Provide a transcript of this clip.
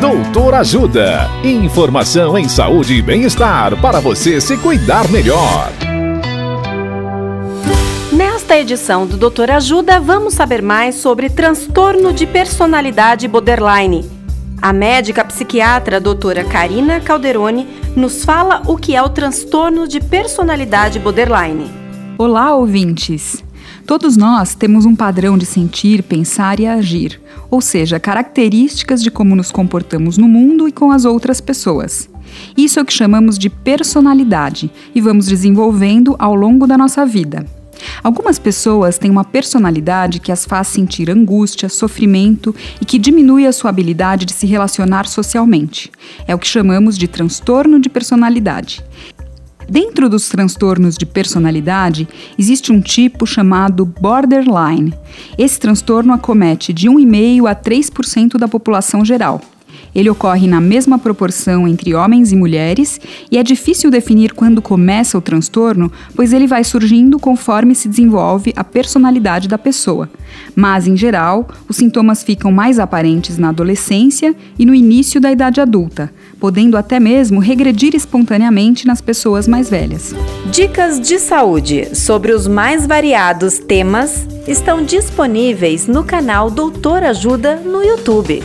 Doutor Ajuda. Informação em saúde e bem-estar para você se cuidar melhor. Nesta edição do Doutor Ajuda, vamos saber mais sobre transtorno de personalidade borderline. A médica psiquiatra doutora Karina Calderoni nos fala o que é o transtorno de personalidade borderline. Olá, ouvintes! Todos nós temos um padrão de sentir, pensar e agir, ou seja, características de como nos comportamos no mundo e com as outras pessoas. Isso é o que chamamos de personalidade e vamos desenvolvendo ao longo da nossa vida. Algumas pessoas têm uma personalidade que as faz sentir angústia, sofrimento e que diminui a sua habilidade de se relacionar socialmente. É o que chamamos de transtorno de personalidade. Dentro dos transtornos de personalidade, existe um tipo chamado borderline. Esse transtorno acomete de 1,5% a 3% da população geral. Ele ocorre na mesma proporção entre homens e mulheres e é difícil definir quando começa o transtorno, pois ele vai surgindo conforme se desenvolve a personalidade da pessoa. Mas, em geral, os sintomas ficam mais aparentes na adolescência e no início da idade adulta, podendo até mesmo regredir espontaneamente nas pessoas mais velhas. Dicas de saúde sobre os mais variados temas estão disponíveis no canal Doutor Ajuda no YouTube.